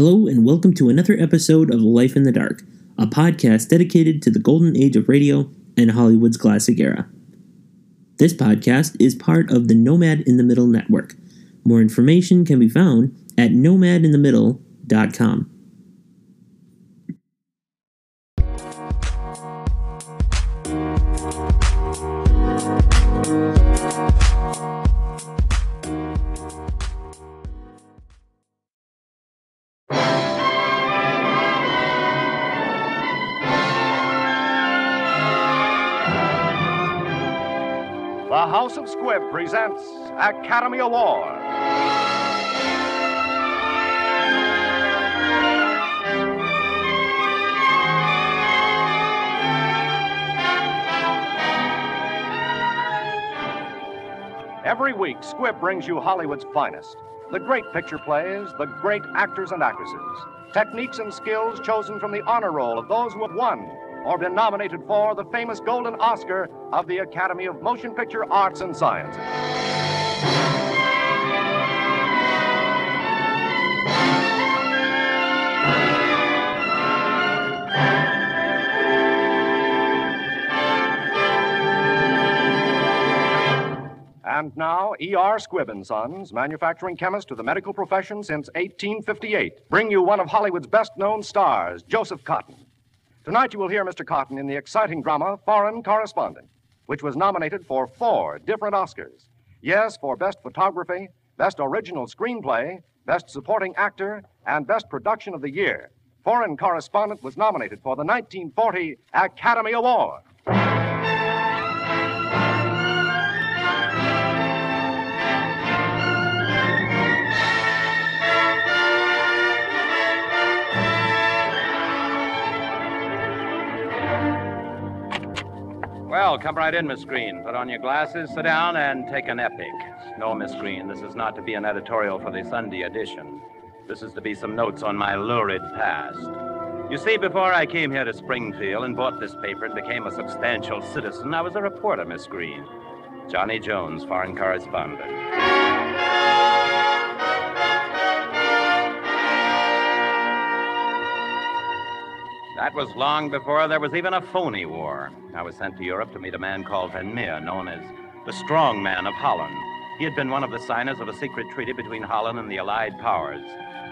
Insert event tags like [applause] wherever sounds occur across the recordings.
Hello, and welcome to another episode of Life in the Dark, a podcast dedicated to the golden age of radio and Hollywood's classic era. This podcast is part of the Nomad in the Middle network. More information can be found at nomadinthemiddle.com. Academy Award. Every week, Squibb brings you Hollywood's finest. The great picture plays, the great actors and actresses. Techniques and skills chosen from the honor roll of those who have won or been nominated for the famous Golden Oscar of the Academy of Motion Picture Arts and Sciences. And now, E.R. Squibb and Sons, manufacturing chemist to the medical profession since 1858, bring you one of Hollywood's best known stars, Joseph Cotten. Tonight you will hear Mr. Cotten in the exciting drama Foreign Correspondent, which was nominated for four different Oscars. Yes, for Best Photography, Best Original Screenplay, Best Supporting Actor, and Best Production of the Year. Foreign Correspondent was nominated for the 1940 Academy Award. Well, come right in, Miss Green. Put on your glasses, sit down, and take an epic. No, Miss Green, this is not to be an editorial for the Sunday edition. This is to be some notes on my lurid past. You see, before I came here to Springfield and bought this paper and became a substantial citizen, I was a reporter, Miss Green. Johnny Jones, foreign correspondent. That was long before there was even a phony war. I was sent to Europe to meet a man called Van Meer, known as the Strong Man of Holland. He had been one of the signers of a secret treaty between Holland and the Allied powers.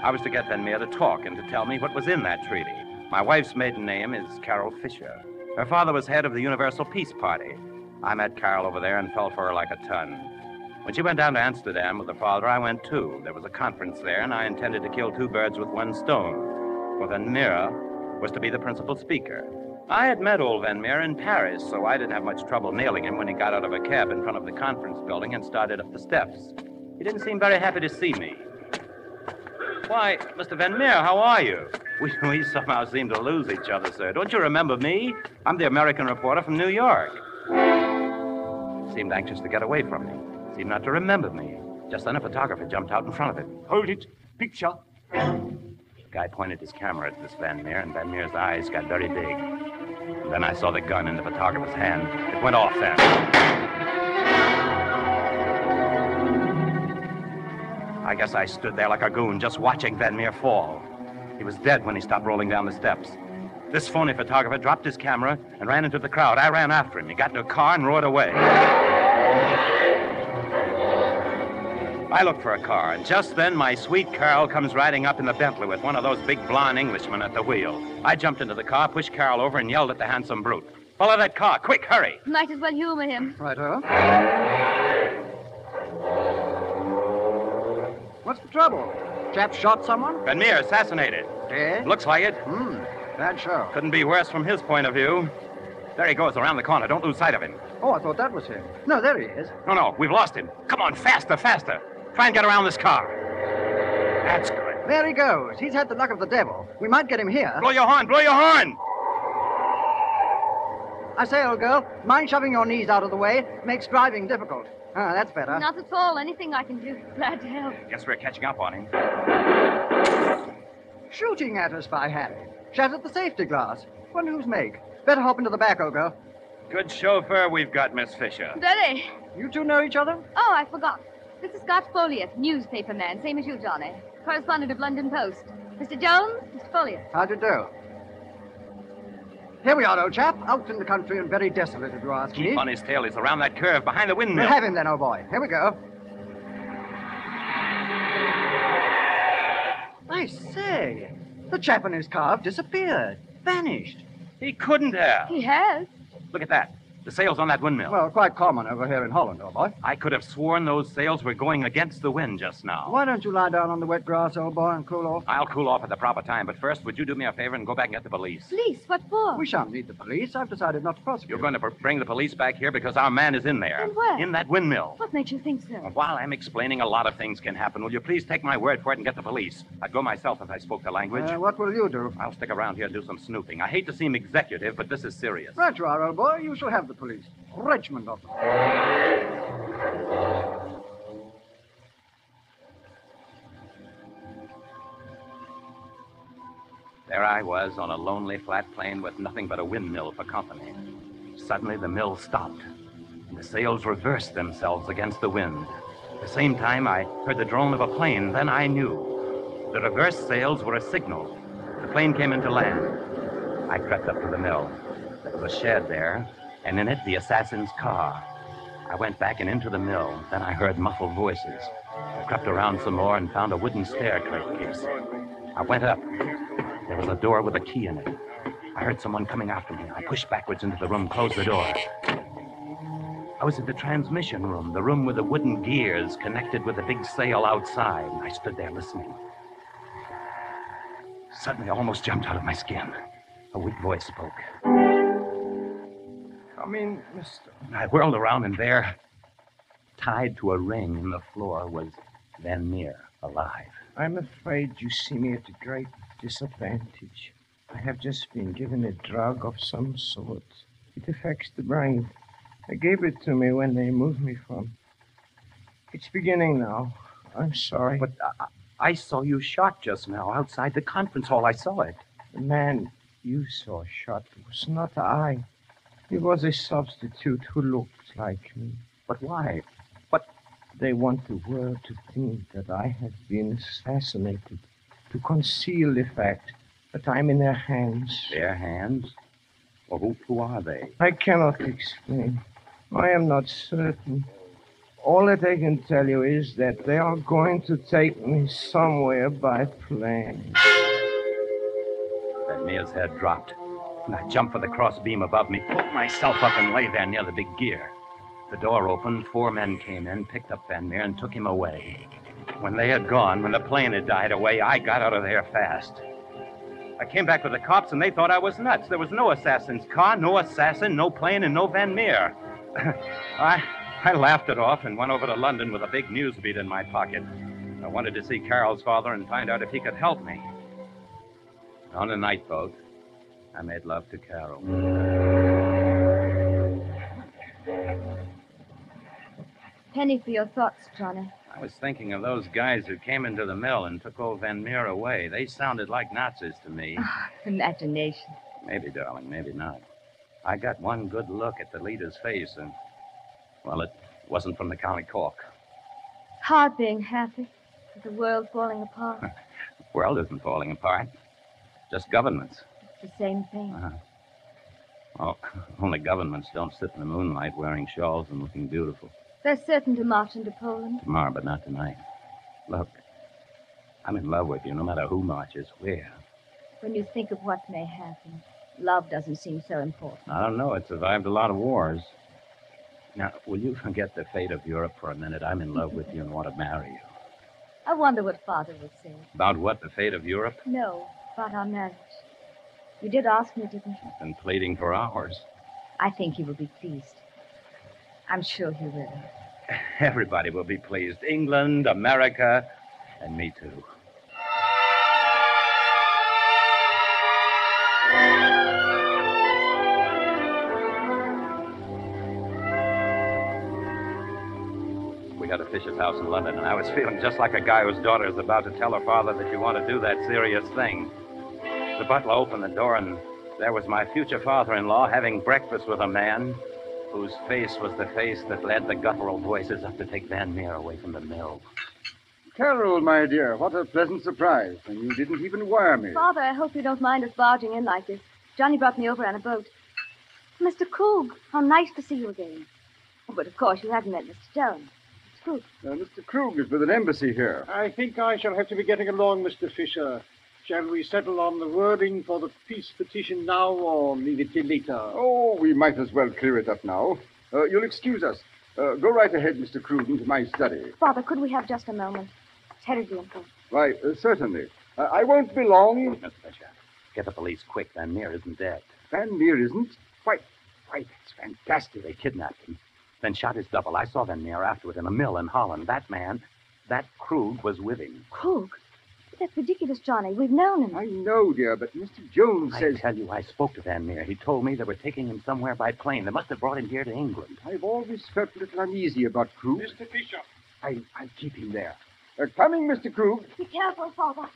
I was to get Van Meer to talk and to tell me what was in that treaty. My wife's maiden name is Carol Fisher. Her father was head of the Universal Peace Party. I met Carol over there and fell for her like a ton. When she went down to Amsterdam with her father, I went too. There was a conference there, and I intended to kill two birds with one stone. For Van Meer was to be the principal speaker. I had met old Van Meer in Paris, so I didn't have much trouble nailing him when he got out of a cab in front of the conference building and started up the steps. He didn't seem very happy to see me. Why, Mr. Van Meer, how are you? [laughs] We, we somehow seem to lose each other, sir. Don't you remember me? I'm the American reporter from New York. He Seemed anxious to get away from me. Seemed not to remember me. Just then a photographer jumped out in front of him. Hold it. Picture. The guy pointed his camera at this Van Meer, and Van Meer's eyes got very big. And then I saw the gun in the photographer's hand. It went off then. I guess I stood there like a goon, just watching Van Meer fall. He was dead when he stopped rolling down the steps. This phony photographer dropped his camera and ran into the crowd. I ran after him. He got into a car and roared away. I looked for a car, and just then my sweet Carol comes riding up in the Bentley with one of those big blonde Englishmen at the wheel. I jumped into the car, pushed Carol over, and yelled at the handsome brute. Follow that car, quick, hurry. Might as well humor him. Righto. What's the trouble? Chap shot someone? Van Meer assassinated. Eh? Looks like it. Hmm. Bad show. Couldn't be worse from his point of view. There he goes around the corner. Don't lose sight of him. Oh, I thought that was him. No, there he is. No, no, we've lost him. Come on, faster, faster. Try and get around this car. That's good. There he goes. He's had the luck of the devil. We might get him here. Blow your horn, blow your horn. I say, old girl, mind shoving your knees out of the way. Makes driving difficult. Ah, that's better. Not at all. Anything I can do. Glad to help. Guess we're catching up on him. Shooting at us by Harry. Shattered the safety glass. Wonder whose make. Better hop into the back, old girl. Good chauffeur we've got, Miss Fisher. Daddy. You two know each other? Oh, I forgot. This is Scott Folliot, newspaper man, same as you, Johnny. Correspondent of London Post. Mr. Jones, Mr. Folliot. How do you do? Here we are, old chap. Out in the country and very desolate, if you ask me. Keep on his tail. He's around that curve behind the windmill. We'll have him then, old boy. Here we go. I say, the chap in his car disappeared, vanished. He couldn't have. He has. Look at that. The sails on that windmill. Well, quite common over here in Holland, old boy. I could have sworn those sails were going against the wind just now. Why don't you lie down on the wet grass, old boy, and cool off? I'll cool off at the proper time, but first, would you do me a favor and go back and get the police? Police, what for? We shan't need the police. I've decided not to prosecute. You're going to br- bring the police back here because our man is in there. In where? In that windmill. What makes you think so? While I'm explaining, a lot of things can happen. Will you please take my word for it and get the police? I'd go myself if I spoke the language. Uh, what will you do? I'll stick around here and do some snooping. I hate to seem executive, but this is serious. Right you are, old boy. You shall have the police. Regiment of them. There I was on a lonely flat plain with nothing but a windmill for company. Suddenly the mill stopped, and the sails reversed themselves against the wind. At the same time, I heard the drone of a plane. Then I knew. The reversed sails were a signal. The plane came into land. I crept up to the mill. There was a shed there, and in it the assassin's car. I went back and into the mill. Then I heard muffled voices. I crept around some more and found a wooden staircase. I went up. There was a door with a key in it. I heard someone coming after me. I pushed backwards into the room, closed the door. I was in the transmission room, the room with the wooden gears connected with the big sail outside. I stood there listening. Suddenly, I almost jumped out of my skin. A weak voice spoke. Come in, mister. I whirled around, and there, tied to a ring in the floor, was Van Meer, alive. I'm afraid you see me at a great disadvantage. I have just been given a drug of some sort. It affects the brain. They gave it to me when they moved me from. It's beginning now. I'm sorry. But I, I saw you shot just now outside the conference hall. I saw it. the man you saw shot was not I. He was a substitute who looked like me. But why? But they want the world to think that I have been assassinated, to conceal the fact that I'm in their hands. Their hands? Well, who, who are they? I cannot explain. I am not certain. All that I can tell you is that they are going to take me somewhere by plane. Van Meer's head dropped. And I jumped for the crossbeam above me, pulled myself up, and lay there near the big gear. The door opened, four men came in, picked up Van Meer, and took him away. When they had gone, when the plane had died away, I got out of there fast. I came back with the cops, and they thought I was nuts. There was no assassin's car, no assassin, no plane, and no Van Meer. [laughs] I, I laughed it off and went over to London with a big news beat in my pocket. I wanted to see Carol's father and find out if he could help me. On a night boat, I made love to Carol. Penny for your thoughts, Johnny. I was thinking of those guys who came into the mill and took old Van Meer away. They sounded like Nazis to me. Ah, imagination. Maybe, darling, maybe not. I got one good look at the leader's face, and, well, it wasn't from the county Cork. Hard being happy with the world falling apart. The [laughs] world isn't falling apart, just governments. The same thing. Uh-huh. Well, [laughs] only governments don't sit in the moonlight wearing shawls and looking beautiful. They're certain to march into Poland. Tomorrow, but not tonight. Look, I'm in love with you, no matter who marches where. When you think of what may happen, love doesn't seem so important. I don't know. It survived a lot of wars. Now, will you forget the fate of Europe for a minute? I'm in love with you and want to marry you. I wonder what Father would say. About what? The fate of Europe? No, about our marriage. You did ask me, didn't you? Been pleading for hours. I think he will be pleased. I'm sure he will. [laughs] Everybody will be pleased. England, America, and me too. We got a Fisher's house in London, and I was feeling just like a guy whose daughter is about to tell her father that you want to do that serious thing. The butler opened the door, and there was my future father in law having breakfast with a man whose face was the face that led the guttural voices up to take Van Meer away from the mill. Carol, my dear, what a pleasant surprise. And you didn't even wire me. Father, I hope you don't mind us barging in like this. Johnny brought me over on a boat. Mr. Krug, how nice to see you again. Oh, but of course, you haven't met Mr. Jones. It's Krug. Uh, Mr. Krug is with an embassy here. I think I shall have to be getting along, Mr. Fisher. Shall we settle on the wording for the peace petition now or leave it till later? Oh, we might as well clear it up now. Uh, you'll excuse us. Uh, go right ahead, Mr. Krug, to my study. Father, could we have just a moment? Terribly important. Why, uh, certainly. Uh, I won't be long. Mr. Fisher, get the police quick. Van Meer isn't dead. Van Meer isn't. Why, Why, that's fantastic. They kidnapped him, then shot his double. I saw Van Meer afterward in a mill in Holland. That man, that Krug, was with him. Krug? That's ridiculous, Johnny. We've known him. I know, dear, but Mr. Jones I says. tell you, I spoke to Van Meer. He told me they were taking him somewhere by plane. They must have brought him here to England. I've always felt a little uneasy about Krug. Mr. Fisher. I, I'll keep him there. They're coming, Mr. Krug. Be careful, Father.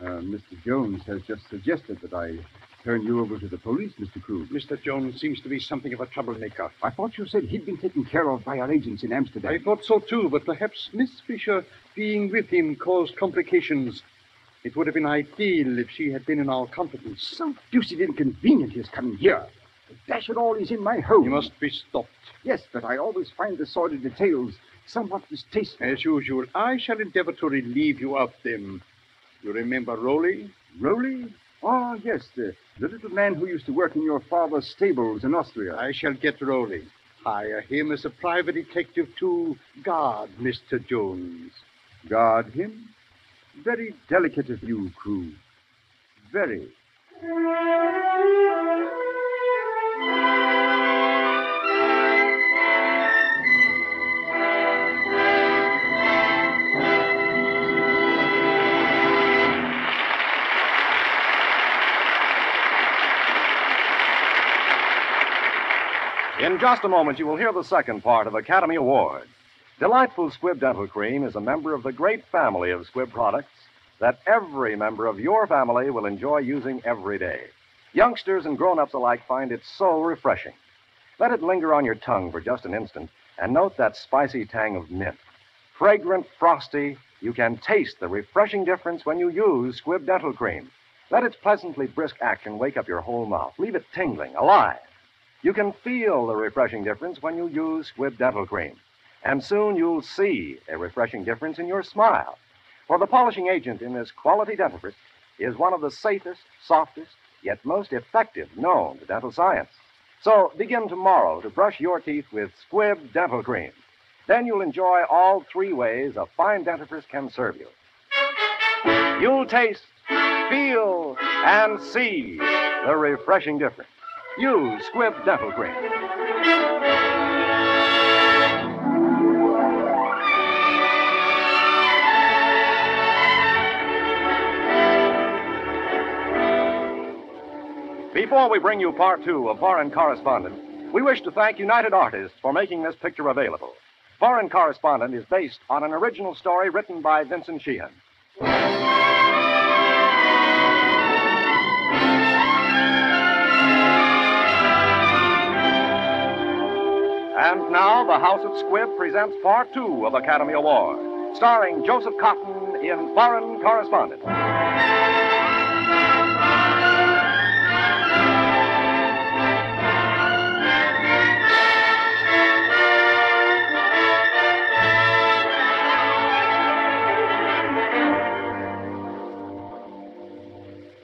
Uh, Mr. Jones has just suggested that I turn you over to the police, Mr. Krug. Mr. Jones seems to be something of a troublemaker. I thought you said he'd been taken care of by our agents in Amsterdam. I thought so too, but perhaps Miss Fisher being with him caused complications. It would have been ideal if she had been in our confidence. So deuced inconvenient his coming here. Dash it all, he's in my home. He must be stopped. Yes, but I always find the sordid details somewhat distasteful. As usual, I shall endeavor to relieve you of them. You remember Rowley? Rowley? Ah, yes, the, the little man who used to work in your father's stables in Austria. I shall get Rowley. Hire him as a private detective to guard Mr. Jones. Guard him? Very delicate of you, Crew. Very. In just a moment, you will hear the second part of Academy Award. Delightful Squibb Dental Cream is a member of the great family of Squibb products that every member of your family will enjoy using every day. Youngsters and grown ups alike find it so refreshing. Let it linger on your tongue for just an instant and note that spicy tang of mint. Fragrant, frosty, you can taste the refreshing difference when you use Squibb Dental Cream. Let its pleasantly brisk action wake up your whole mouth, leave it tingling, alive. You can feel the refreshing difference when you use Squibb Dental Cream. And soon you'll see a refreshing difference in your smile. For the polishing agent in this quality dentifrice is one of the safest, softest, yet most effective known to dental science. So begin tomorrow to brush your teeth with Squibb Dental Cream. Then you'll enjoy all three ways a fine dentifrice can serve you. You'll taste, feel, and see the refreshing difference. Use Squibb Dental. Before we bring you part two of Foreign Correspondent, we wish to thank United Artists for making this picture available. Foreign Correspondent is based on an original story written by Vincent Sheean. And now, the House of Squibb presents part two of Academy Award, starring Joseph Cotten in Foreign Correspondent.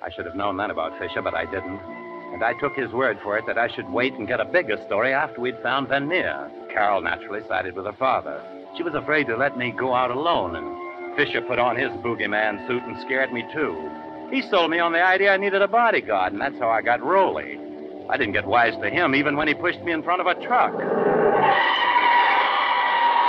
I should have known that about Fisher, but I didn't. And I took his word for it that I should wait and get a bigger story after we'd found Van Meer. Carol naturally sided with her father. She was afraid to let me go out alone, and Fisher put on his boogeyman suit and scared me, too. He sold me on the idea I needed a bodyguard, and that's how I got Rowley. I didn't get wise to him even when he pushed me in front of a truck.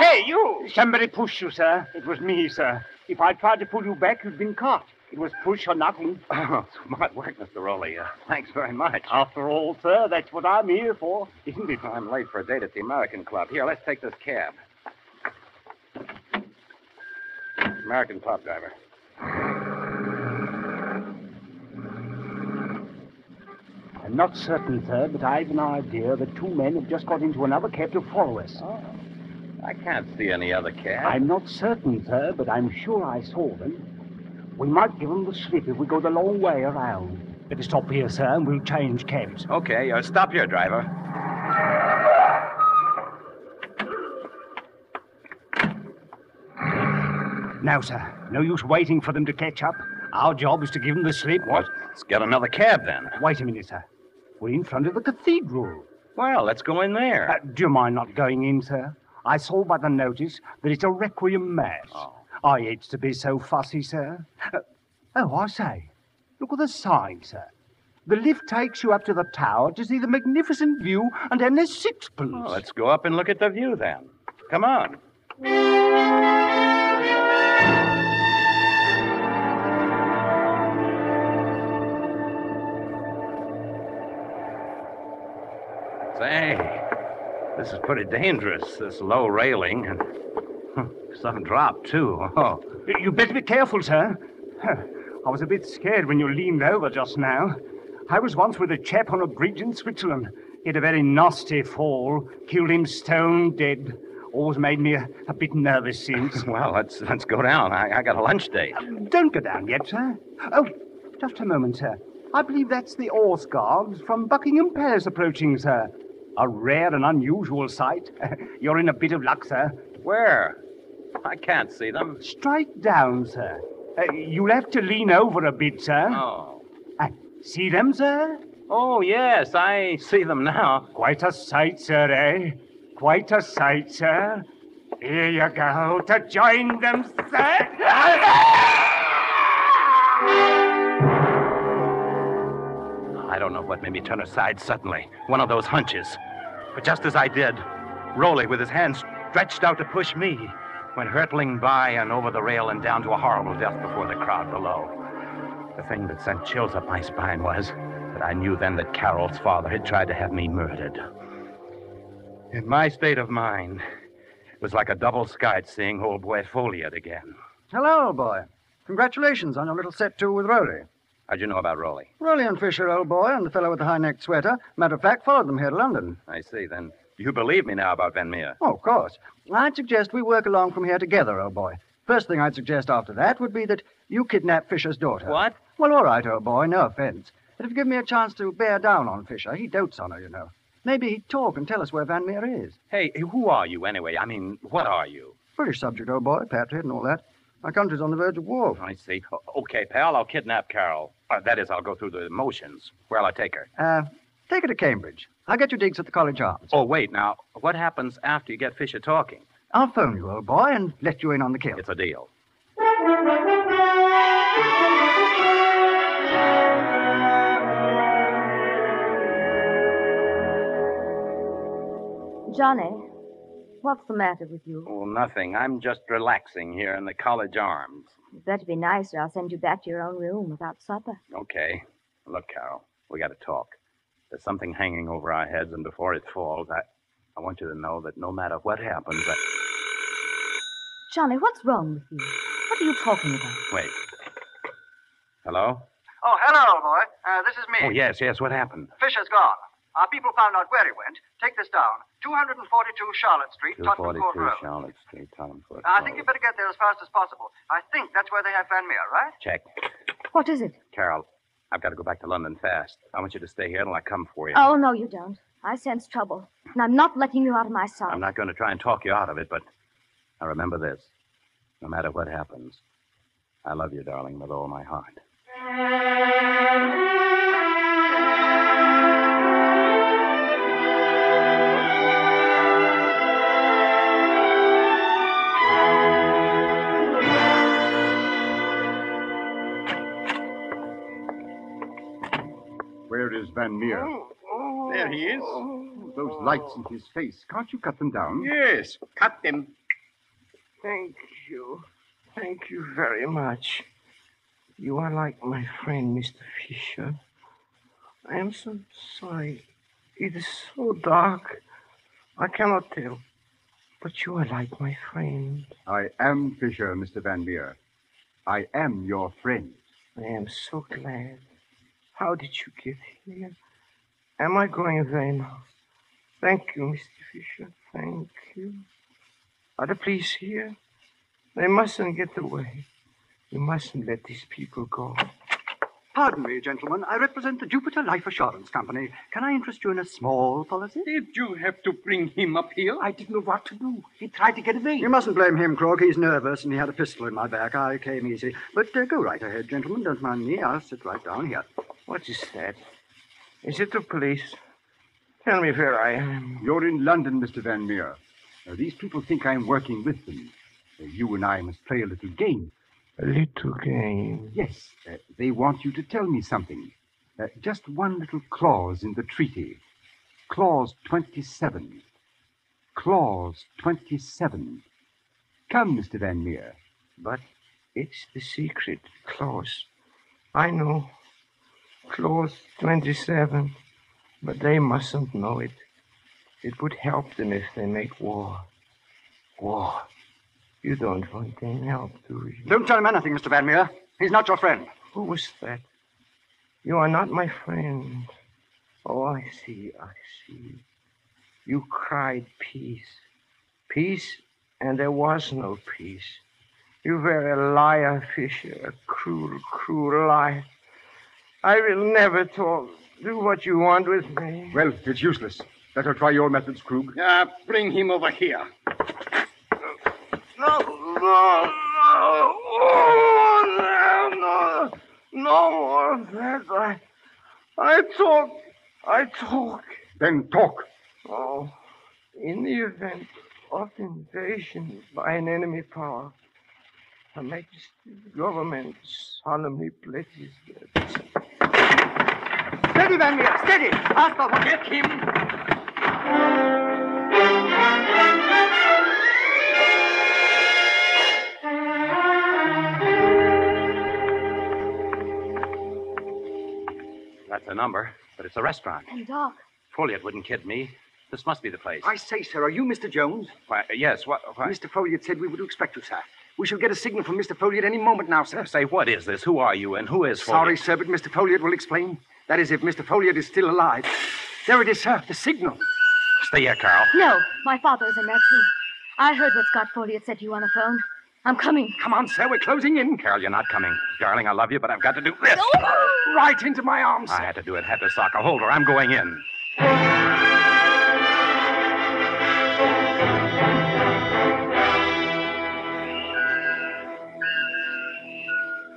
Hey, you! Somebody pushed you, sir. It was me, sir. If I tried to pull you back, you'd been caught. It was push or nothing. [laughs] Oh, smart work, Mr. Rowley. Uh, thanks very much. After all, sir, that's what I'm here for, isn't it? I'm late for a date at the American Club. Here, let's take this cab. American Club driver. I'm not certain, sir, but I've an idea that two men have just got into another cab to follow us. Oh, I can't see any other cab. I'm not certain, sir, but I'm sure I saw them. We might give them the slip if we go the long way around. Better stop here, sir, and we'll change cabs. Okay, uh, stop here, driver. Now, sir, no use waiting for them to catch up. Our job is to give them the slip. What? Let's get another cab then. Wait a minute, sir. We're in front of the cathedral. Well, let's go in there. Uh, do you mind not going in, sir? I saw by the notice that it's a requiem mass. Oh. I hate to be so fussy, sir. Uh, oh, I say, look at the sign, sir. The lift takes you up to the tower to see the magnificent view, and then there's sixpence. Well, let's go up and look at the view then. Come on. Say, this is pretty dangerous, this low railing. Some drop, too. Oh, You better be careful, sir. [laughs] I was a bit scared when you leaned over just now. I was once with a chap on a bridge in Switzerland. He had a very nasty fall, killed him stone dead. Always made me a, a bit nervous since. [laughs] well, let's let's go down. I, I got a lunch date. Um, don't go down yet, sir. Oh, just a moment, sir. I believe that's the Horse Guards from Buckingham Palace approaching, sir. A rare and unusual sight. [laughs] You're in a bit of luck, sir. Where? I can't see them. Strike down, sir. Uh, you'll have to lean over a bit, sir. Oh. Uh, see them, sir? Oh, yes, I see them now. Quite a sight, sir, eh? Quite a sight, sir. Here you go to join them, sir. I don't know what made me turn aside suddenly. One of those hunches. But just as I did, Rowley, with his hand stretched out to push me, went hurtling by and over the rail and down to a horrible death before the crowd below. The thing that sent chills up my spine was that I knew then that Carol's father had tried to have me murdered. In my state of mind, it was like a double skite seeing old boy Folliot again. Hello, old boy. Congratulations on your little set to with Rowley. How'd you know about Rolly? Rowley and Fisher, old boy, and the fellow with the high-necked sweater. Matter of fact, followed them here to London. I see. Then you believe me now about Van Meer. Oh, of course. I'd suggest we work along from here together, old boy. First thing I'd suggest after that would be that you kidnap Fisher's daughter. What? Well, all right, old boy, no offense. But if you give me a chance to bear down on Fisher, he dotes on her, you know. Maybe he'd talk and tell us where Van Meer is. Hey, who are you anyway? I mean, what are you? British subject, old boy, patriot and all that. My country's on the verge of war. I see. Okay, pal, I'll kidnap Carol. Uh, that is, I'll go through the motions. Where'll I take her? Uh, take her to Cambridge. I'll get you digs at the College Arms. Oh, wait, now, what happens after you get Fisher talking? I'll phone you, old boy, and let you in on the kill. It's a deal. Johnny, what's the matter with you? Oh, nothing. I'm just relaxing here in the college arms. You'd better be nice, or I'll send you back to your own room without supper. Okay. Look, Carol, we got to talk. There's something hanging over our heads, and before it falls, I, I want you to know that no matter what happens, I... Johnny, what's wrong with you? What are you talking about? Wait. Hello? Oh, hello, old boy. Uh, this is me. Oh, yes, yes. What happened? Fisher's gone. Our people found out where he went. Take this down. 242 Charlotte Street, Tottenham Court Road. Charlotte Street, Tottenham Court Road. I think you Road. better get there as fast as possible. I think that's where they have Van Meer, right? Check. What is it? Carol, I've got to go back to London fast. I want you to stay here till I come for you. Oh, no, you don't. I sense trouble, and I'm not letting you out of my sight. I'm not going to try and talk you out of it, but now remember this. No matter what happens, I love you, darling, with all my heart. Where is Van Meer? There he is. Those lights in his face. Can't you cut them down? Yes, cut them. Thank you. Thank you very much. You are like my friend, Mr. Fisher. I am so sorry. It is so dark. I cannot tell. But you are like my friend. I am Fisher, Mr. Van Meer. I am your friend. I am so glad. How did you get here? Am I going away now? Thank you, Mr. Fisher. Thank you. Are the police here? They mustn't get away. You mustn't let these people go. Pardon me, gentlemen. I represent the Jupiter Life Assurance Company. Can I interest you in a small policy? Did you have to bring him up here? I didn't know what to do. He tried to get away. You mustn't blame him, Krug. He's nervous and he had a pistol in my back. I came easy. But uh, go right ahead, gentlemen. Don't mind me. I'll sit right down here. What is that? Is it the police? Tell me where I am. You're in London, Mr. Van Meer. Now, these people think I'm working with them. Uh, you and I must play a little game. A little game. Yes, uh, they want you to tell me something. Uh, just one little clause in the treaty. Clause 27. Clause 27. Come, Mr. Van Meer. But it's the secret clause. I know. Clause 27. But they mustn't know it. It would help them if they make war. War. You don't want any help, do you? Don't tell him anything, Mr. Van Meer. He's not your friend. Who was that? You are not my friend. Oh, I see, I see. You cried peace. Peace, and there was no peace. You were a liar, Fisher, a cruel, cruel liar. I will never talk. Do what you want with me. Well, it's useless. Better try your methods, Krug. Ah, bring him over here. No, no, no. Oh, no, no. No more of that. I, I talk. I talk. Then talk. Oh, in the event of invasion by an enemy power, Her Majesty's government solemnly pledges that. Steady, Van Meer, steady. Ask for. Get him. That's a number, but it's a restaurant. And Doc, Folliot wouldn't kid me. This must be the place. I say, sir, are you Mr. Jones? Why, yes, what? Why? Mr. Folliot said we were to expect you, sir. We shall get a signal from Mr. Folliot any moment now, sir. Say, what is this? Who are you, and who is Folliot? Sorry, sir, but Mr. Folliot will explain. That is, if Mr. Folliot is still alive. There it is, sir, the signal. Stay here, Carl. no, my father is in there too. I heard what Scott Folliot said to you on the phone. I'm coming. Come on, sir, we're closing in. Carol, you're not coming. Darling, I love you, but I've got to do this. Right into my arms. I had to do it. Had to sock a holder. I'm going in.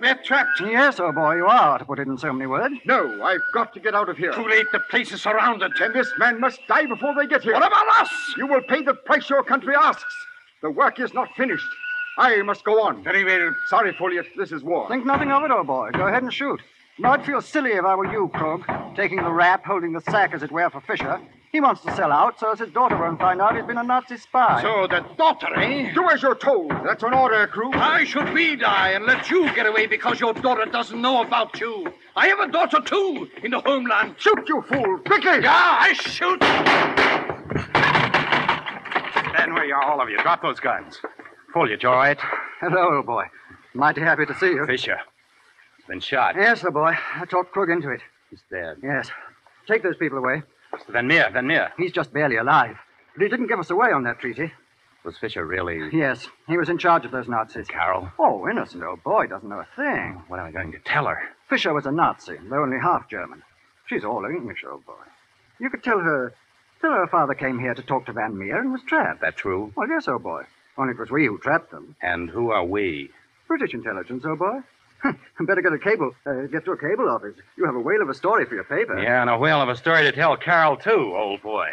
We're trapped. Yes, oh boy, you are, to put it in so many words. No, I've got to get out of here. Too late. The place is surrounded. And this man must die before they get here. What about us? You will pay the price your country asks. The work is not finished. I must go on. Very well. Sorry, Folliot. This is war. Think nothing of it, old boy. Go ahead and shoot. No, I'd feel silly if I were you, Krug. Taking the rap, holding the sack, as it were, for Fisher. He wants to sell out so as his daughter won't find out he's been a Nazi spy. So the daughter, eh? Do as you're told. That's an order, crew. Why should we die and let you get away because your daughter doesn't know about you? I have a daughter, too, in the homeland. Shoot, you fool! Quickly! Yeah, I shoot. Then where you are, all of you. Drop those guns. Folliot, you all right? Hello, old boy. Mighty happy to see you. Fisher. Been shot. Yes, old boy. I talked Krug into it. He's dead. Yes. Take those people away. Van Meer, Van Meer. He's just barely alive. But he didn't give us away on that treaty. Was Fisher really... Yes, he was in charge of those Nazis. Carol? Oh, innocent old boy doesn't know a thing. Oh, what am I going to tell her? Fisher was a Nazi, though only half German. She's all English, old boy. You could tell her. Tell her father came here to talk to Van Meer and was trapped. That true? Well, yes, old boy. Only it was we who trapped them. And who are we? British intelligence, old boy. [laughs] I better get a cable. Uh, get to a cable office. You have a whale of a story for your paper. Yeah, and a whale of a story to tell Carol, too, old boy.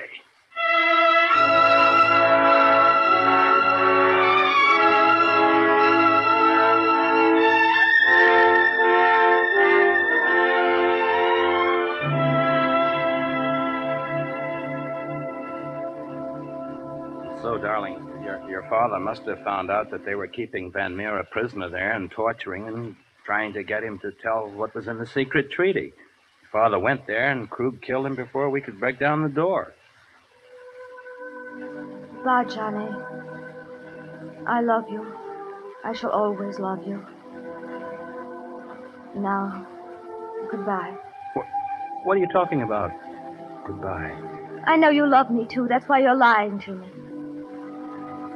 So, darling, your, your father must have found out that they were keeping Van Meer a prisoner there and torturing and trying to get him to tell what was in the secret treaty. Father went there, and Krug killed him before we could break down the door. Bye, Johnny. I love you. I shall always love you. Now, goodbye. What are you talking about? Goodbye. I know you love me, too. That's why you're lying to me.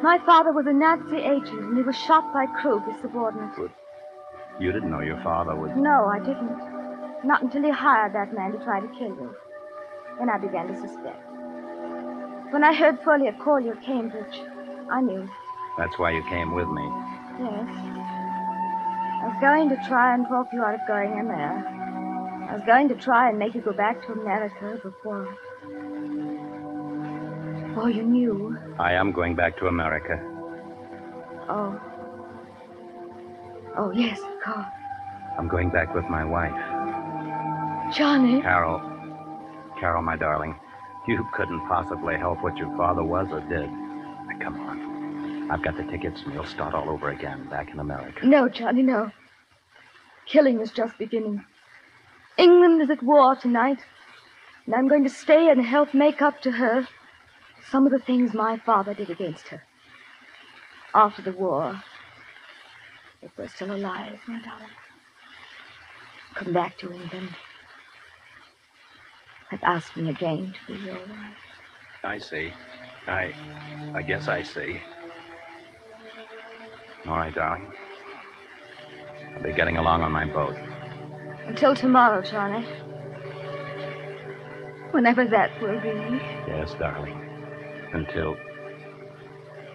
My father was a Nazi agent, and he was shot by Krug, his subordinate. You didn't know your father was. No, I didn't. Not until he hired that man to try to kill you. Then I began to suspect. When I heard Folliot call you at Cambridge, I knew. That's why you came with me. Yes. I was going to try and talk you out of going in there. I was going to try and make you go back to America before. Before you knew. I am going back to America. Oh. Oh, yes, of course. I'm going back with my wife. Johnny. Carol. Carol, my darling, you couldn't possibly help what your father was or did. Now, come on. I've got the tickets, and we'll start all over again back in America. No, Johnny, no. Killing is just beginning. England is at war tonight, and I'm going to stay and help make up to her some of the things my father did against her. After the war, if we're still alive, my darling, come back to England and ask me again to be your wife. I see. I. I guess I see. All right, darling. I'll be getting along on my boat. Until tomorrow, Johnny. Whenever that will be. Yes, darling. Until.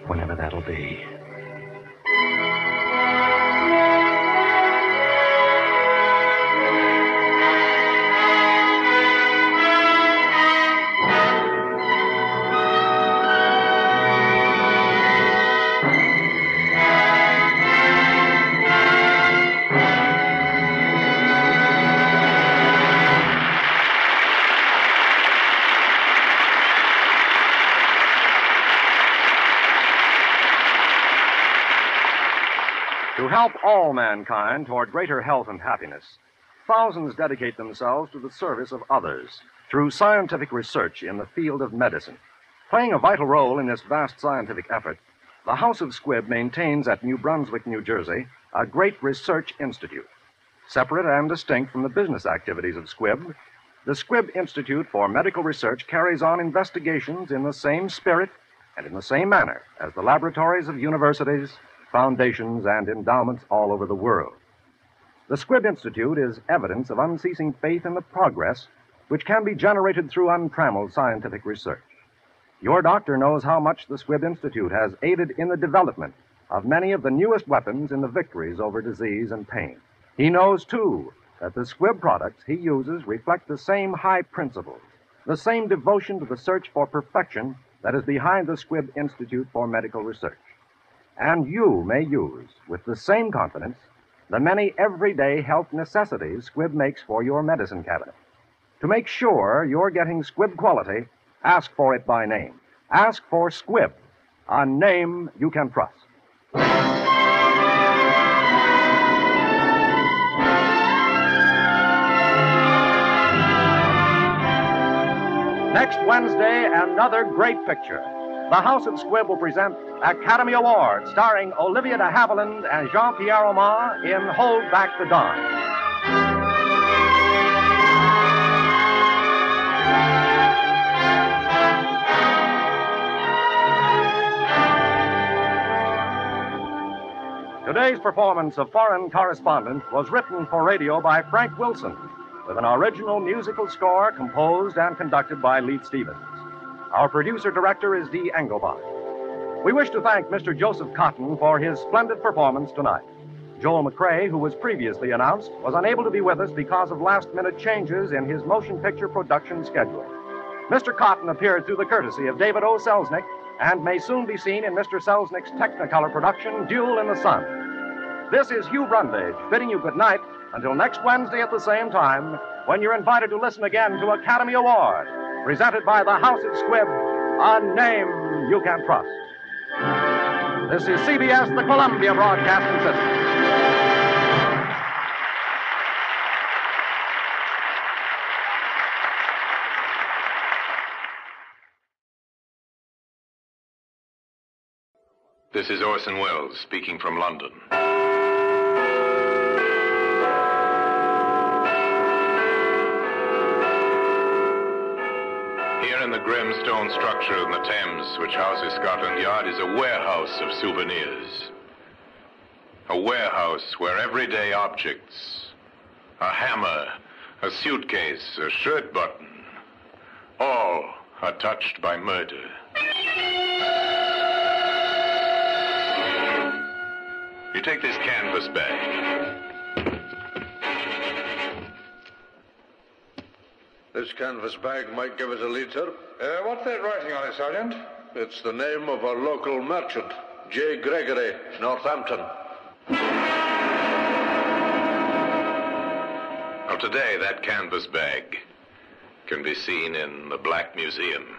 whenever that'll be. Mankind toward greater health and happiness, thousands dedicate themselves to the service of others through scientific research in the field of medicine. Playing a vital role in this vast scientific effort, the House of Squibb maintains at New Brunswick, New Jersey, a great research institute. Separate and distinct from the business activities of Squibb, the Squibb Institute for Medical Research carries on investigations in the same spirit and in the same manner as the laboratories of universities, foundations, and endowments all over the world. The Squibb Institute is evidence of unceasing faith in the progress which can be generated through untrammeled scientific research. Your doctor knows how much the Squibb Institute has aided in the development of many of the newest weapons in the victories over disease and pain. He knows, too, that the Squibb products he uses reflect the same high principles, the same devotion to the search for perfection that is behind the Squibb Institute for Medical Research. And you may use, with the same confidence, the many everyday health necessities Squibb makes for your medicine cabinet. To make sure you're getting Squibb quality, ask for it by name. Ask for Squibb, a name you can trust. Next Wednesday, another great picture. The House of Squibb will present Academy Award, starring Olivia de Havilland and Jean Pierre Aumont in Hold Back the Dawn. Today's performance of Foreign Correspondent was written for radio by Frank Wilson, with an original musical score composed and conducted by Leith Stevens. Our producer director is Dee Engelbach. We wish to thank Mr. Joseph Cotten for his splendid performance tonight. Joel McCrea, who was previously announced, was unable to be with us because of last minute changes in his motion picture production schedule. Mr. Cotten appeared through the courtesy of David O. Selznick and may soon be seen in Mr. Selznick's Technicolor production, Duel in the Sun. This is Hugh Brundage bidding you good night until next Wednesday at the same time when you're invited to listen again to Academy Award, presented by the House of Squibb, a name you can trust. This is CBS, the Columbia Broadcasting System. This is Orson Welles speaking from London. Behind the grim stone structure in the Thames, which houses Scotland Yard, is a warehouse of souvenirs. A warehouse where everyday objects, a hammer, a suitcase, a shirt button, all are touched by murder. You take this canvas bag. This canvas bag might give us a lead, sir. Uh, what's that writing on it, Sergeant? It's the name of a local merchant, J. Gregory, Northampton. Now, today, that canvas bag can be seen in the Black Museum.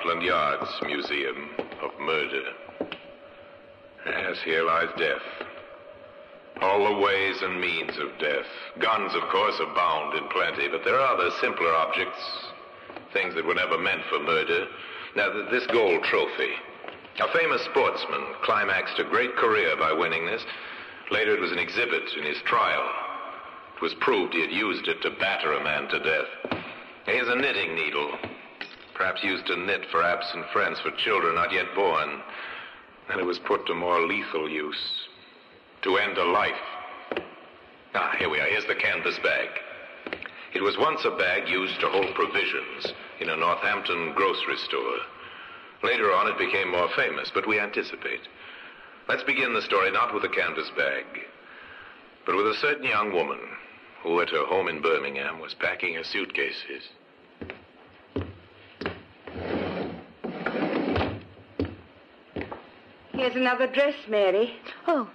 Scotland Yard's Museum of Murder. Yes, here lies death. All the ways and means of death. Guns, of course, abound in plenty, but there are other simpler objects, things that were never meant for murder. Now, this gold trophy. A famous sportsman climaxed a great career by winning this. Later, it was an exhibit in his trial. It was proved he had used it to batter a man to death. Here's a knitting needle, perhaps used to knit for absent friends for children not yet born. Then it was put to more lethal use, to end a life. Ah, here we are. Here's the canvas bag. It was once a bag used to hold provisions in a Northampton grocery store. Later on, it became more famous, but we anticipate. Let's begin the story not with the canvas bag, but with a certain young woman who, at her home in Birmingham, was packing her suitcases. Another dress, Mary. Oh,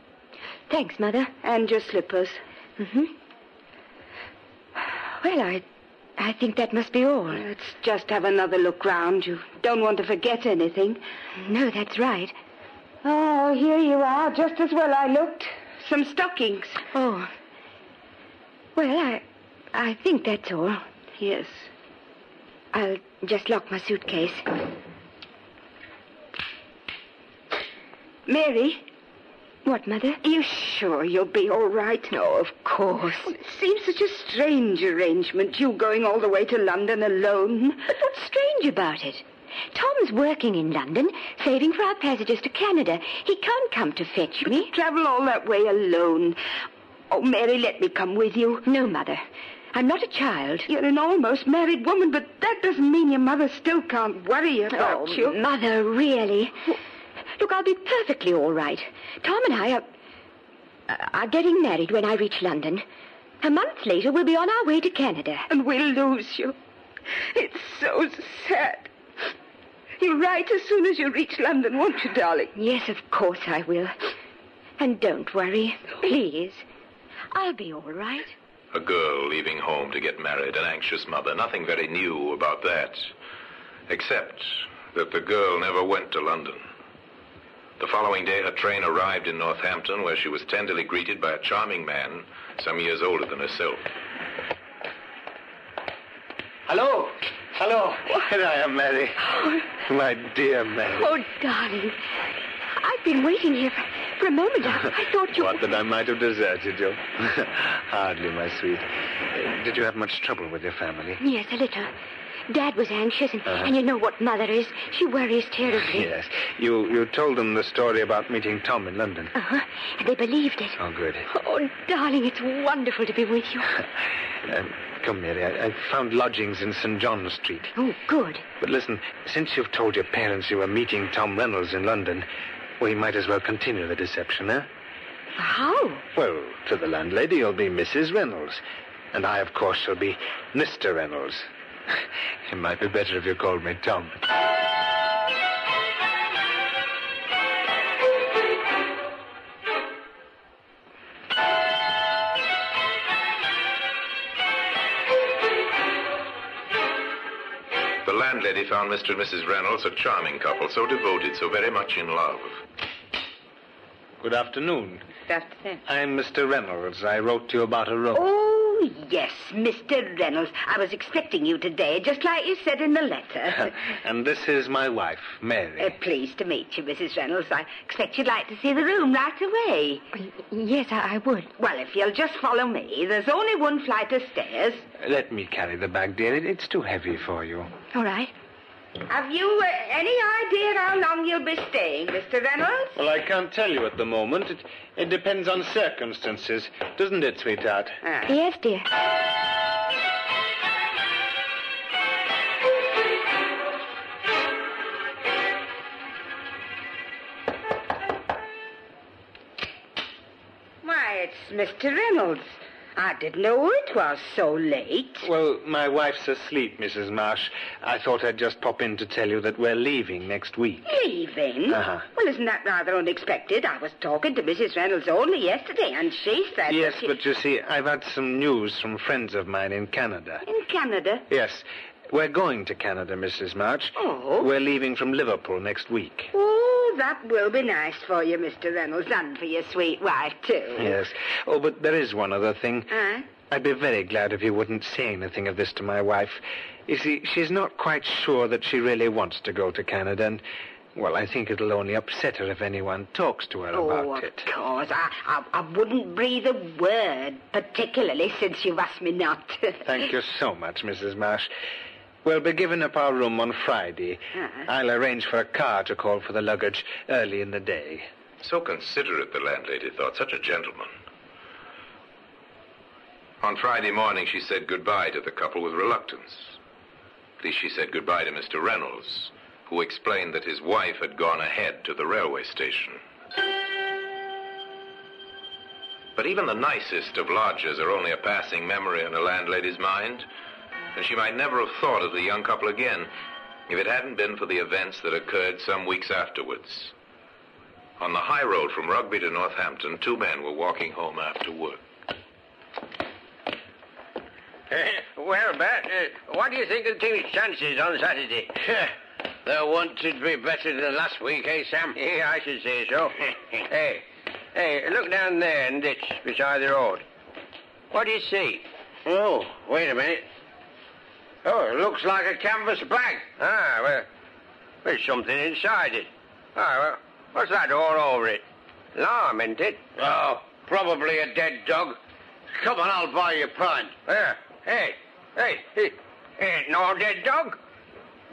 thanks, Mother. And your slippers. Mm-hmm. Well, I, I think that must be all. Let's just have another look round. You don't want to forget anything. No, that's right. Oh, here you are, just as well I looked. Some stockings. Oh. Well, I, I think that's all. Yes. I'll just lock my suitcase. Mary, What, Mother? Are you sure you'll be all right? Oh, of course. It seems such a strange arrangement, you going all the way to London alone. But what's strange about it? Tom's working in London, saving for our passages to Canada. He can't come to fetch me. Travel all that way alone. Oh, Mary, let me come with you. No, Mother. I'm not a child. You're an almost married woman, but that doesn't mean your mother still can't worry about oh, you. Mother, really? Look, I'll be perfectly all right. Tom and I are, uh, are getting married when I reach London. A month later, we'll be on our way to Canada. And we'll lose you. It's so sad. You'll write as soon as you reach London, won't you, darling? Yes, of course I will. And don't worry, please. I'll be all right. A girl leaving home to get married, an anxious mother. Nothing very new about that. Except that the girl never went to London. The following day, her train arrived in Northampton, where she was tenderly greeted by a charming man some years older than herself. Hello. Hello. Here I am, Mary. My dear Mary. Oh, darling. I've been waiting here for, for a moment. I, I thought you... What, that I might have deserted you? [laughs] Hardly, my sweet. Uh, Did you have much trouble with your family? Yes, a little. Dad was anxious, and, Uh-huh. and you know what Mother is. She worries terribly. [laughs] Yes. You you told them the story about meeting Tom in London. Uh-huh. And they believed it. Oh, good. Oh, darling, it's wonderful to be with you. [laughs] Um, come, Mary. I, I found lodgings in St. John Street. Oh, good. But listen, since you've told your parents you were meeting Tom Reynolds in London, we might as well continue the deception, eh? How? Well, to the landlady, you'll be Mrs. Reynolds. And I, of course, shall be Mr. Reynolds. [laughs] It might be better if you called me Tom. The landlady found Mr. and Mrs. Reynolds a charming couple, so devoted, so very much in love. Good afternoon. Good afternoon. I'm Mr. Reynolds. I wrote to you about a room. Oh yes, Mr. Reynolds. I was expecting you today, just like you said in the letter. [laughs] and this is my wife, Mary. Uh, pleased to meet you, Mrs. Reynolds. I expect you'd like to see the room right away. Yes, I, I would. Well, if you'll just follow me, there's only one flight of stairs. Let me carry the bag, dear. It- It's too heavy for you. All right. Have you uh, any idea how long you'll be staying, Mr. Reynolds? Well, I can't tell you at the moment. It, it depends on circumstances, doesn't it, sweetheart? Yes, dear. Why, it's Mr. Reynolds. I didn't know it was so late. Well, my wife's asleep, Mrs. Marsh. I thought I'd just pop in to tell you that we're leaving next week. Leaving? Uh-huh. Well, isn't that rather unexpected? I was talking to Mrs. Reynolds only yesterday, and she said. Yes, she... but you see, I've had some news from friends of mine in Canada. In Canada? Yes, we're going to Canada, Mrs. Marsh. Oh. We're leaving from Liverpool next week. Oh, that will be nice for you, Mr. Reynolds, and for your sweet wife, too. Yes. Oh, but there is one other thing. Huh? I'd be very glad if you wouldn't say anything of this to my wife. You see, she's not quite sure that she really wants to go to Canada, and, well, I think it'll only upset her if anyone talks to her Oh, about of it. course. I, I, I wouldn't breathe a word, particularly since you've asked me not to. Thank you so much, Mrs. Marsh. We'll be giving up our room on Friday. Uh-huh. I'll arrange for a car to call for the luggage early in the day. So considerate, the landlady thought. Such a gentleman. On Friday morning, she said goodbye to the couple with reluctance. At least she said goodbye to Mr. Reynolds, who explained that his wife had gone ahead to the railway station. But even the nicest of lodgers are only a passing memory in a landlady's mind, and she might never have thought of the young couple again if it hadn't been for the events that occurred some weeks afterwards. On the high road from Rugby to Northampton, two men were walking home after work. well, Bat, uh, what do you think of the team's chances on Saturday? They're wanted to be better than last week, eh, Sam? [laughs] Yeah, I should say so. hey, [laughs] hey, look down there in the ditch beside the road. What do you see? Oh, wait a minute. Oh, it looks like a canvas bag. Ah, well, there's something inside it. Ah, well, what's that all over it? Lime, isn't it? Oh, probably a dead dog. Come on, I'll buy you a pint. Yeah. Hey, hey, hey, ain't no dead dog.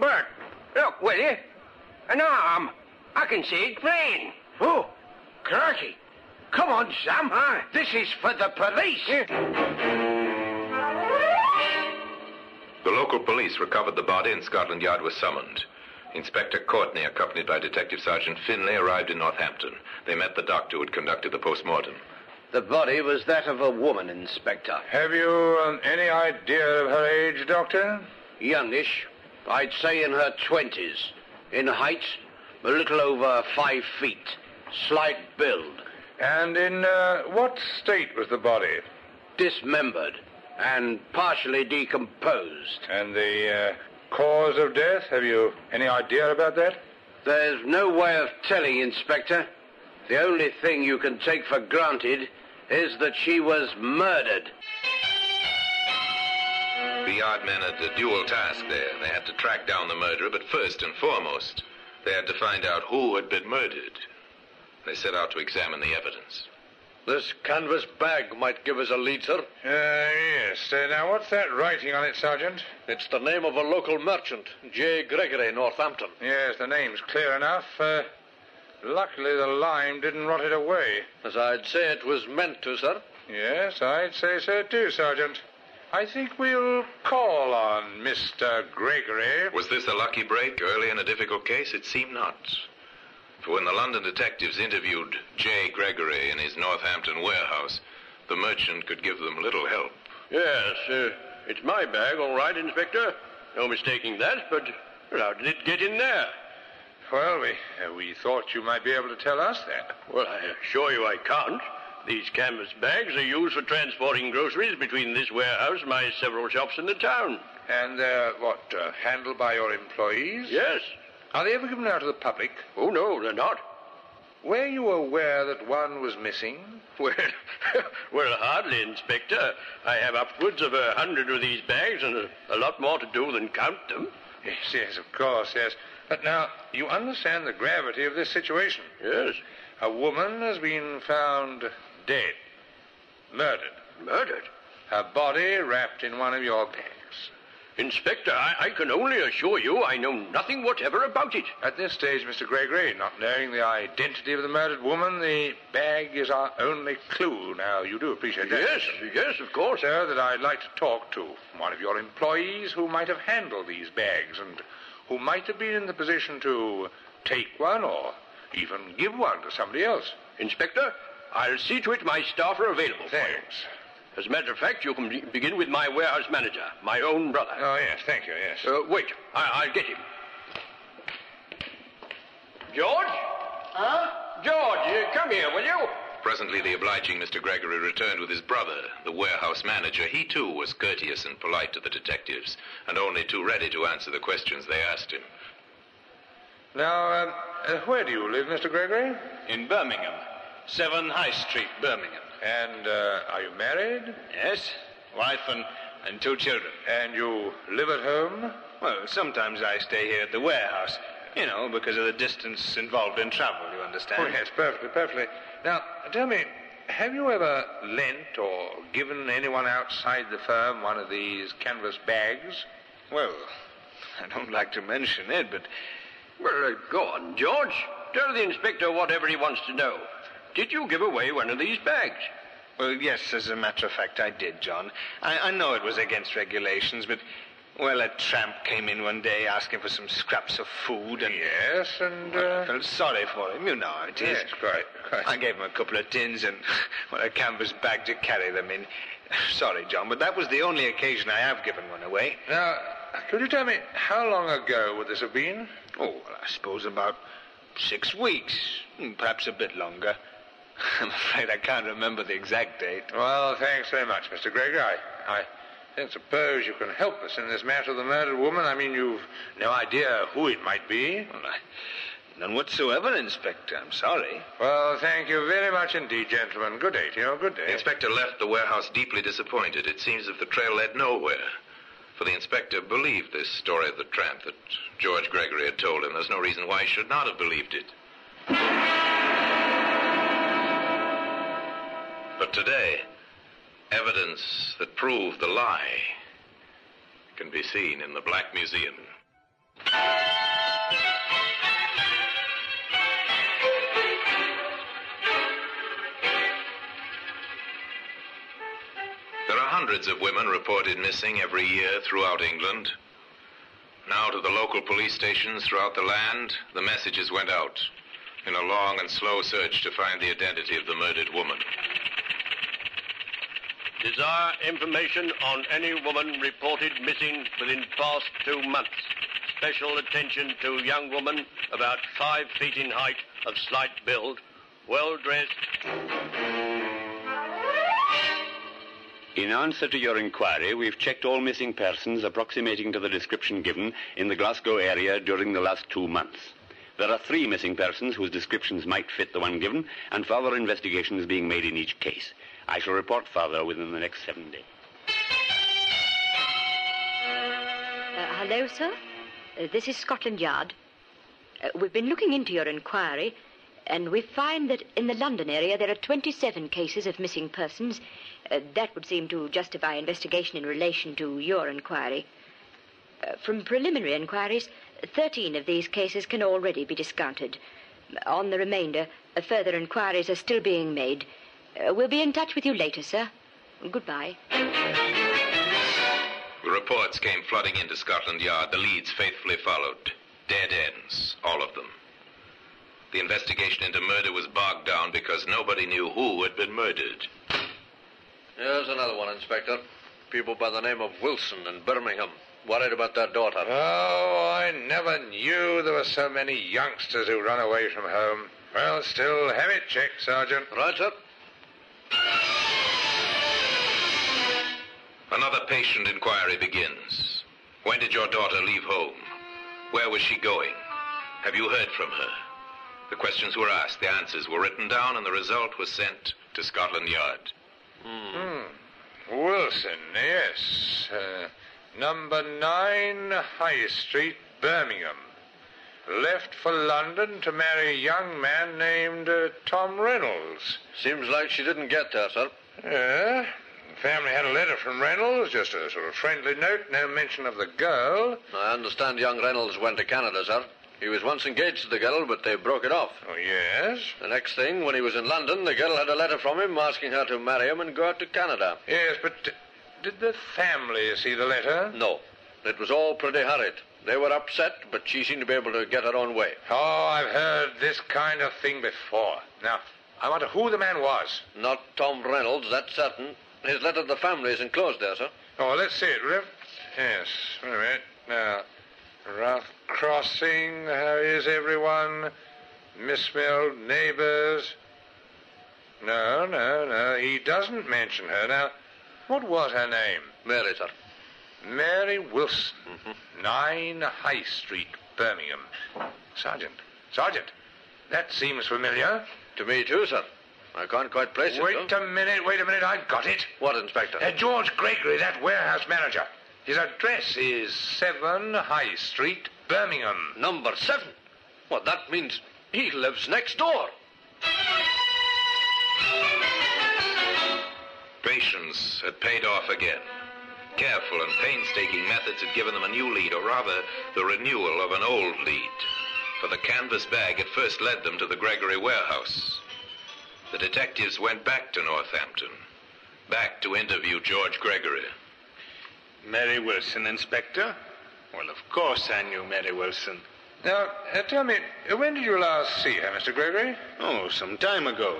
Bert, look, will you? An arm. I can see it plain. Oh, crikey. Come on, Sam. This is for the police. The local police recovered the body and Scotland Yard was summoned. Inspector Courtney, accompanied by Detective Sergeant Finlay, arrived in Northampton. They met the doctor who had conducted the post-mortem. The body was that of a woman, Inspector. Have you um, any idea of her age, Doctor? Youngish. I'd say in her twenties. In height, a little over five feet. Slight build. And in uh, what state was the body? Dismembered and partially decomposed. And the uh, cause of death? Have you any idea about that? There's no way of telling, Inspector. The only thing you can take for granted is that she was murdered. The yard men had a dual task there. They had to track down the murderer, but first and foremost, they had to find out who had been murdered. They set out to examine the evidence. This canvas bag might give us a lead, sir. Uh, yes. Uh, now, what's that writing on it, Sergeant? It's the name of a local merchant, J. Gregory, Northampton. Yes, the name's clear enough. Uh, luckily, the lime didn't rot it away. As I'd say it was meant to, sir. Yes, I'd say so too, Sergeant. I think we'll call on Mr. Gregory. Was this a lucky break early in a difficult case? It seemed not. For when the London detectives interviewed J. Gregory in his Northampton warehouse, the merchant could give them little help. Yes, uh, it's my bag, all right, Inspector. No mistaking that, but how did it get in there? Well, we, uh, we thought you might be able to tell us that. Well, I assure you I can't. These canvas bags are used for transporting groceries between this warehouse and my several shops in the town. And they're, what, uh, handled by your employees? Yes. Are they ever given out to the public? Oh, no, they're not. Were you aware that one was missing? [laughs] Well, well, hardly, Inspector. I have upwards of a hundred of these bags and a, a lot more to do than count them. Yes, yes, of course, yes. But now, you understand the gravity of this situation. Yes. A woman has been found dead. Murdered. Murdered? Her body wrapped in one of your bags. Inspector, I, I can only assure you I know nothing whatever about it. At this stage, Mr. Gregory, not knowing the identity of the murdered woman, the bag is our only clue. Now, you do appreciate that? Yes, yes, of course. Sir, that I'd like to talk to one of your employees who might have handled these bags and who might have been in the position to take one or even give one to somebody else. Inspector, I'll see to it my staff are available Thanks. for you. As a matter of fact, you can be- begin with my warehouse manager, my own brother. Oh, yes, thank you, yes. Uh, wait, I- I'll get him. George? Huh? George, uh, come here, will you? Presently, the obliging Mr. Gregory returned with his brother, the warehouse manager. He, too, was courteous and polite to the detectives, and only too ready to answer the questions they asked him. Now, um, uh, where do you live, Mr. Gregory? In Birmingham. 7 High Street, Birmingham. And uh, are you married? Yes. Wife and, and two children. And you live at home? Well, sometimes I stay here at the warehouse. You know, because of the distance involved in travel, you understand? Oh, yes, perfectly, perfectly. Now, tell me, have you ever lent or given anyone outside the firm one of these canvas bags? Well, I don't like to mention it, but. Well, uh, go on, George. Tell the inspector whatever he wants to know. Did you give away one of these bags? Well, yes, as a matter of fact, I did, John. I, I know it was against regulations, but. Well, a tramp came in one day asking for some scraps of food, and. Yes, and. Well, I Uh... felt sorry for him. You know how it is. Yes, quite, quite. I gave him a couple of tins and [laughs] well, a canvas bag to carry them in. [laughs] Sorry, John, but that was the only occasion I have given one away. Now, could you tell me how long ago would this have been? Oh, well, I suppose about six weeks, hmm, perhaps a bit longer. [laughs] I'm afraid I can't remember the exact date. Well, thanks very much, Mr. Gregory. I, I don't suppose you can help us in this matter of the murdered woman. I mean, you've no idea who it might be. Well, I, none whatsoever, Inspector. I'm sorry. Well, thank you very much indeed, gentlemen. Good day to you. Good day. The inspector left the warehouse deeply disappointed. It seems that the trail led nowhere. For the inspector believed this story of the tramp that George Gregory had told him. There's no reason why he should not have believed it. But today, evidence that proved the lie can be seen in the Black Museum. There are hundreds of women reported missing every year throughout England. Now, to the local police stations throughout the land, the messages went out in a long and slow search to find the identity of the murdered woman. Desire information on any woman reported missing within past two months. Special attention to young woman about five feet in height, of slight build, well dressed. In answer to your inquiry, we've checked all missing persons approximating to the description given in the Glasgow area during the last two months. There are three missing persons whose descriptions might fit the one given, and further investigations being made in each case. I shall report further within the next seven days. Uh, hello, sir. Uh, this is Scotland Yard. Uh, we've been looking into your inquiry, and we find that in the London area there are 27 cases of missing persons. Uh, that would seem to justify investigation in relation to your inquiry. Uh, from preliminary inquiries, 13 of these cases can already be discounted. On the remainder, uh, further inquiries are still being made. Uh, we'll be in touch with you later, sir. Goodbye. The reports came flooding into Scotland Yard. The leads faithfully followed. Dead ends, all of them. The investigation into murder was bogged down because nobody knew who had been murdered. Here's another one, Inspector. People by the name of Wilson in Birmingham. Worried about their daughter. Oh, I never knew there were so many youngsters who run away from home. Well, still, have it checked, Sergeant. Right, sir. Another patient inquiry begins. When did your daughter leave home? Where was she going? Have you heard from her? The questions were asked, the answers were written down, and the result was sent to Scotland Yard. Hmm. hmm. Wilson, yes. Uh, number 9 High Street, Birmingham. Left for London to marry a young man named uh, Tom Reynolds. Seems like she didn't get there, sir. Yeah. The family had a letter from Reynolds, just a sort of friendly note, no mention of the girl. I understand young Reynolds went to Canada, sir. He was once engaged to the girl, but they broke it off. Oh, yes? The next thing, when he was in London, the girl had a letter from him asking her to marry him and go out to Canada. Yes, but uh, did the family see the letter? No. It was all pretty hurried. They were upset, but she seemed to be able to get her own way. Oh, I've heard this kind of thing before. Now, I wonder who the man was. Not Tom Reynolds, that's certain. His letter to the family is enclosed there, sir. Oh, let's see it, Rev. Yes, wait a minute. Now, rough crossing, how is everyone? Misspelled neighbors. No, no, no, he doesn't mention her. Now, what was her name? Mary, sir. Mary Wilson, 9 High Street, Birmingham. Sergeant, Sergeant, that seems familiar. To me, too, sir. I can't quite place it. Wait a minute, wait a minute, I've got it. What, Inspector? Uh, George Gregory, that warehouse manager. His address is 7 High Street, Birmingham. Number seven? Well, that means he lives next door. Patience had paid off again. Careful and painstaking methods had given them a new lead, or rather, the renewal of an old lead. For the canvas bag had first led them to the Gregory warehouse. The detectives went back to Northampton, back to interview George Gregory. Mary Wilson, Inspector? Well, of course I knew Mary Wilson. Now, uh, tell me, uh, when did you last see her, Mr. Gregory? Oh, some time ago.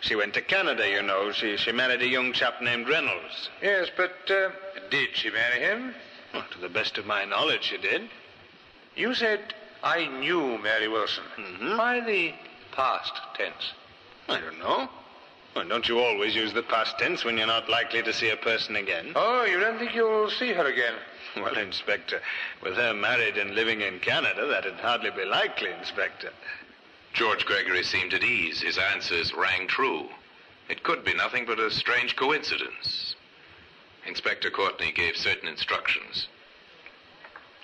She went to Canada, you know. She, she married a young chap named Reynolds. Yes, but uh, did she marry him? Well, to the best of my knowledge, she did. You said, I knew Mary Wilson. Mm-hmm. Why the past tense? I don't know. Well, don't you always use the past tense when you're not likely to see a person again? Oh, you don't think you'll see her again? Well, Inspector, with her married and living in Canada, that'd hardly be likely, Inspector. George Gregory seemed at ease. His answers rang true. It could be nothing but a strange coincidence. Inspector Courtney gave certain instructions.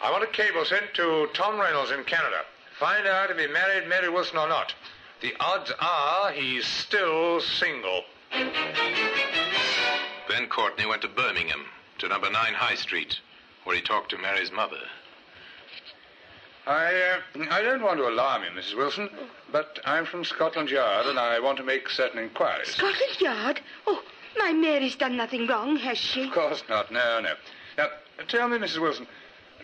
I want a cable sent to Tom Reynolds in Canada. Find out if he married Mary Wilson or not. The odds are he's still single. Then Courtney went to Birmingham, to number 9 High Street, where he talked to Mary's mother. I, uh, I don't want to alarm you, Mrs. Wilson, but I'm from Scotland Yard and I want to make certain inquiries. Scotland Yard? Oh, my Mary's done nothing wrong, has she? Of course not. No, no. Now, tell me, Mrs. Wilson,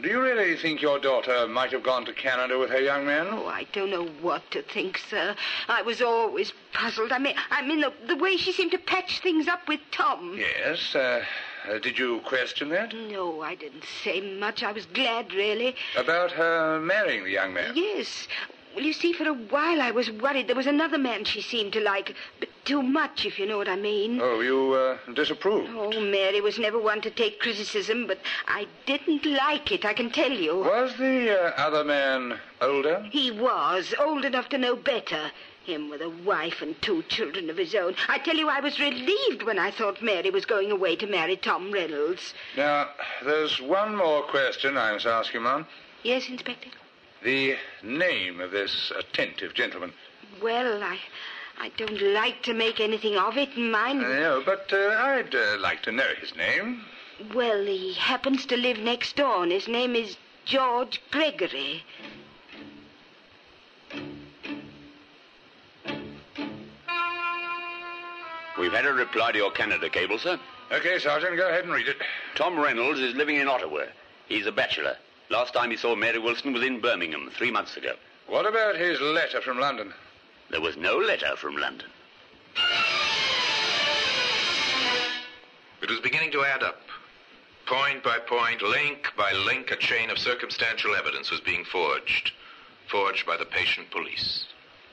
do you really think your daughter might have gone to Canada with her young man? Oh, I don't know what to think, sir. I was always puzzled. I mean, I mean the, the way she seemed to patch things up with Tom. Yes. Uh, uh, did you question that? No, I didn't say much. I was glad, really. About her marrying the young man? Yes. Well, you see, for a while I was worried there was another man she seemed to like, but too much, if you know what I mean. Oh, you uh, disapprove? Oh, Mary was never one to take criticism, but I didn't like it, I can tell you. Was the uh, other man older? He was, old enough to know better. Him with a wife and two children of his own. I tell you, I was relieved when I thought Mary was going away to marry Tom Reynolds. Now, there's one more question I must ask you, Ma'am. Yes, Inspector? The name of this attentive gentleman. Well, I, I don't like to make anything of it, mind. No, but uh, I'd uh, like to know his name. Well, he happens to live next door, and his name is George Gregory. We've had a reply to your Canada cable, sir. Okay, Sergeant, go ahead and read it. Tom Reynolds is living in Ottawa. He's a bachelor. Last time he saw Mary Wilson was in Birmingham three months ago. What about his letter from London? There was no letter from London. It was beginning to add up. Point by point, link by link, a chain of circumstantial evidence was being forged. Forged by the patient police.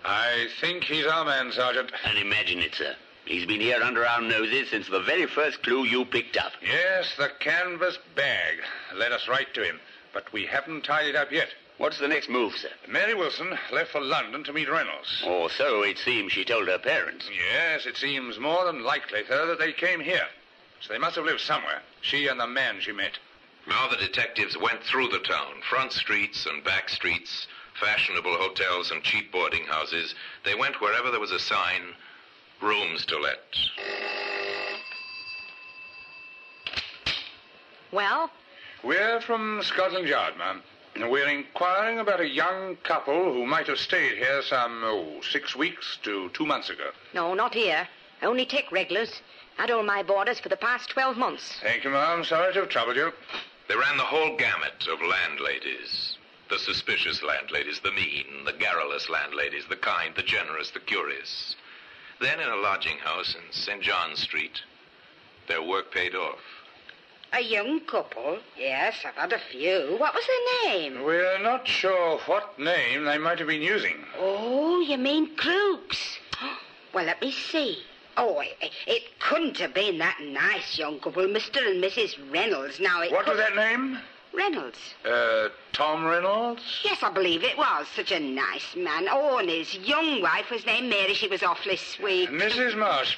I think he's our man, Sergeant. And imagine it, sir. He's been here under our noses since the very first clue you picked up. Yes, the canvas bag. Led us right to him. But we haven't tied it up yet. What's the next move, sir? Mary Wilson left for London to meet Reynolds. Or so it seems she told her parents. Yes, it seems more than likely, sir, that they came here. So they must have lived somewhere. She and the man she met. Now the detectives went through the town, front streets and back streets, fashionable hotels and cheap boarding houses. They went wherever there was a sign, rooms to let. Well, We're from Scotland Yard, ma'am. We're inquiring about a young couple who might have stayed here some, oh, six weeks to two months ago. no, not here. I only take regulars. Had all my boarders for the past 12 months. Thank you, ma'am. Sorry to have troubled you. They ran the whole gamut of landladies. The suspicious landladies, the mean, the garrulous landladies, the kind, the generous, the curious. Then in a lodging house in St. John's Street, their work paid off. A young couple? Yes, I've had a few. What was their name? We're not sure what name they might have been using. Oh, you mean Crooks? [gasps] Well, let me see. Oh, it, it couldn't have been that nice young couple, Mr. and Mrs. Reynolds. Now, it What was that name? Reynolds. Uh, Tom Reynolds? Yes, I believe it was. Such a nice man. Oh, and his young wife was named Mary. She was awfully sweet. Mrs. Marsh,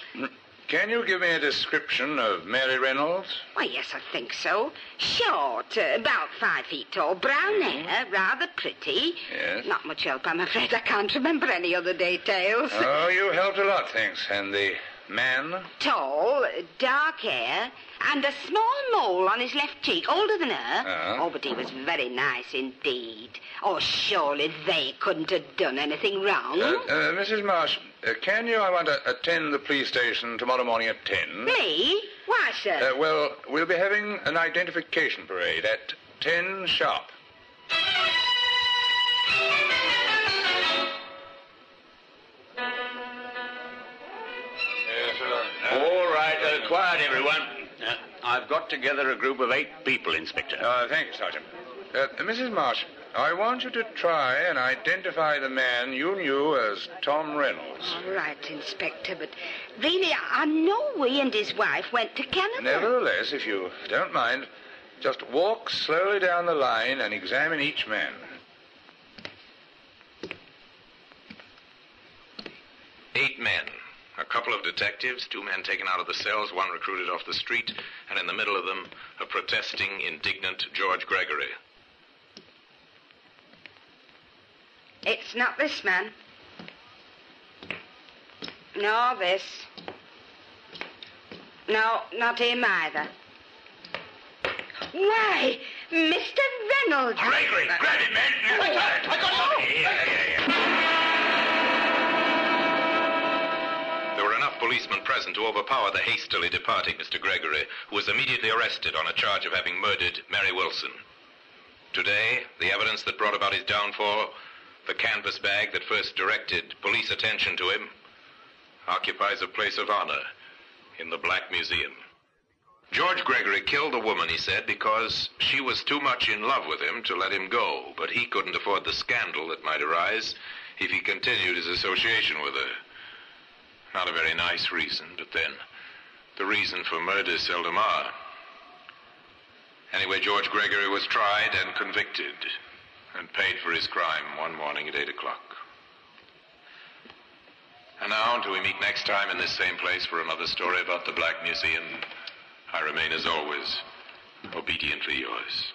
can you give me a description of Mary Reynolds? Why, yes, I think so. Short, uh, about five feet tall, brown hair, rather pretty. Yes. Not much help, I'm afraid. I can't remember any other details. Oh, you helped a lot, thanks. And the man? Tall, dark hair, and a small mole on his left cheek, older than her. Uh-huh. Oh, but he was very nice indeed. Oh, surely they couldn't have done anything wrong. Uh, uh, Mrs. Marsh, uh, can you, I want to attend the police station tomorrow morning at 10? Me? Why, sir? Uh, well, we'll be having an identification parade at 10 sharp. [laughs] quiet, everyone. Uh, I've got together a group of eight people, Inspector. Uh, thank you, Sergeant. Uh, Mrs. Marsh, I want you to try and identify the man you knew as Tom Reynolds. All right, Inspector, but really, I know he and his wife went to Canada. Nevertheless, if you don't mind, just walk slowly down the line and examine each man. Eight men. A couple of detectives, two men taken out of the cells, one recruited off the street, and in the middle of them, a protesting, indignant George Gregory. It's not this man. Nor this. No, not him either. Why, Mr. Reynolds. Gregory, grab him, man. I got it. I got were enough policemen present to overpower the hastily departing Mr. Gregory, who was immediately arrested on a charge of having murdered Mary Wilson. Today, the evidence that brought about his downfall, the canvas bag that first directed police attention to him, occupies a place of honor in the Black Museum. George Gregory killed the woman, he said, because she was too much in love with him to let him go, but he couldn't afford the scandal that might arise if he continued his association with her. Not a very nice reason, but then, the reason for murder seldom are. Anyway, George Gregory was tried and convicted and paid for his crime one morning at 8 o'clock. And now, until we meet next time in this same place for another story about the Black Museum, I remain, as always, obediently yours.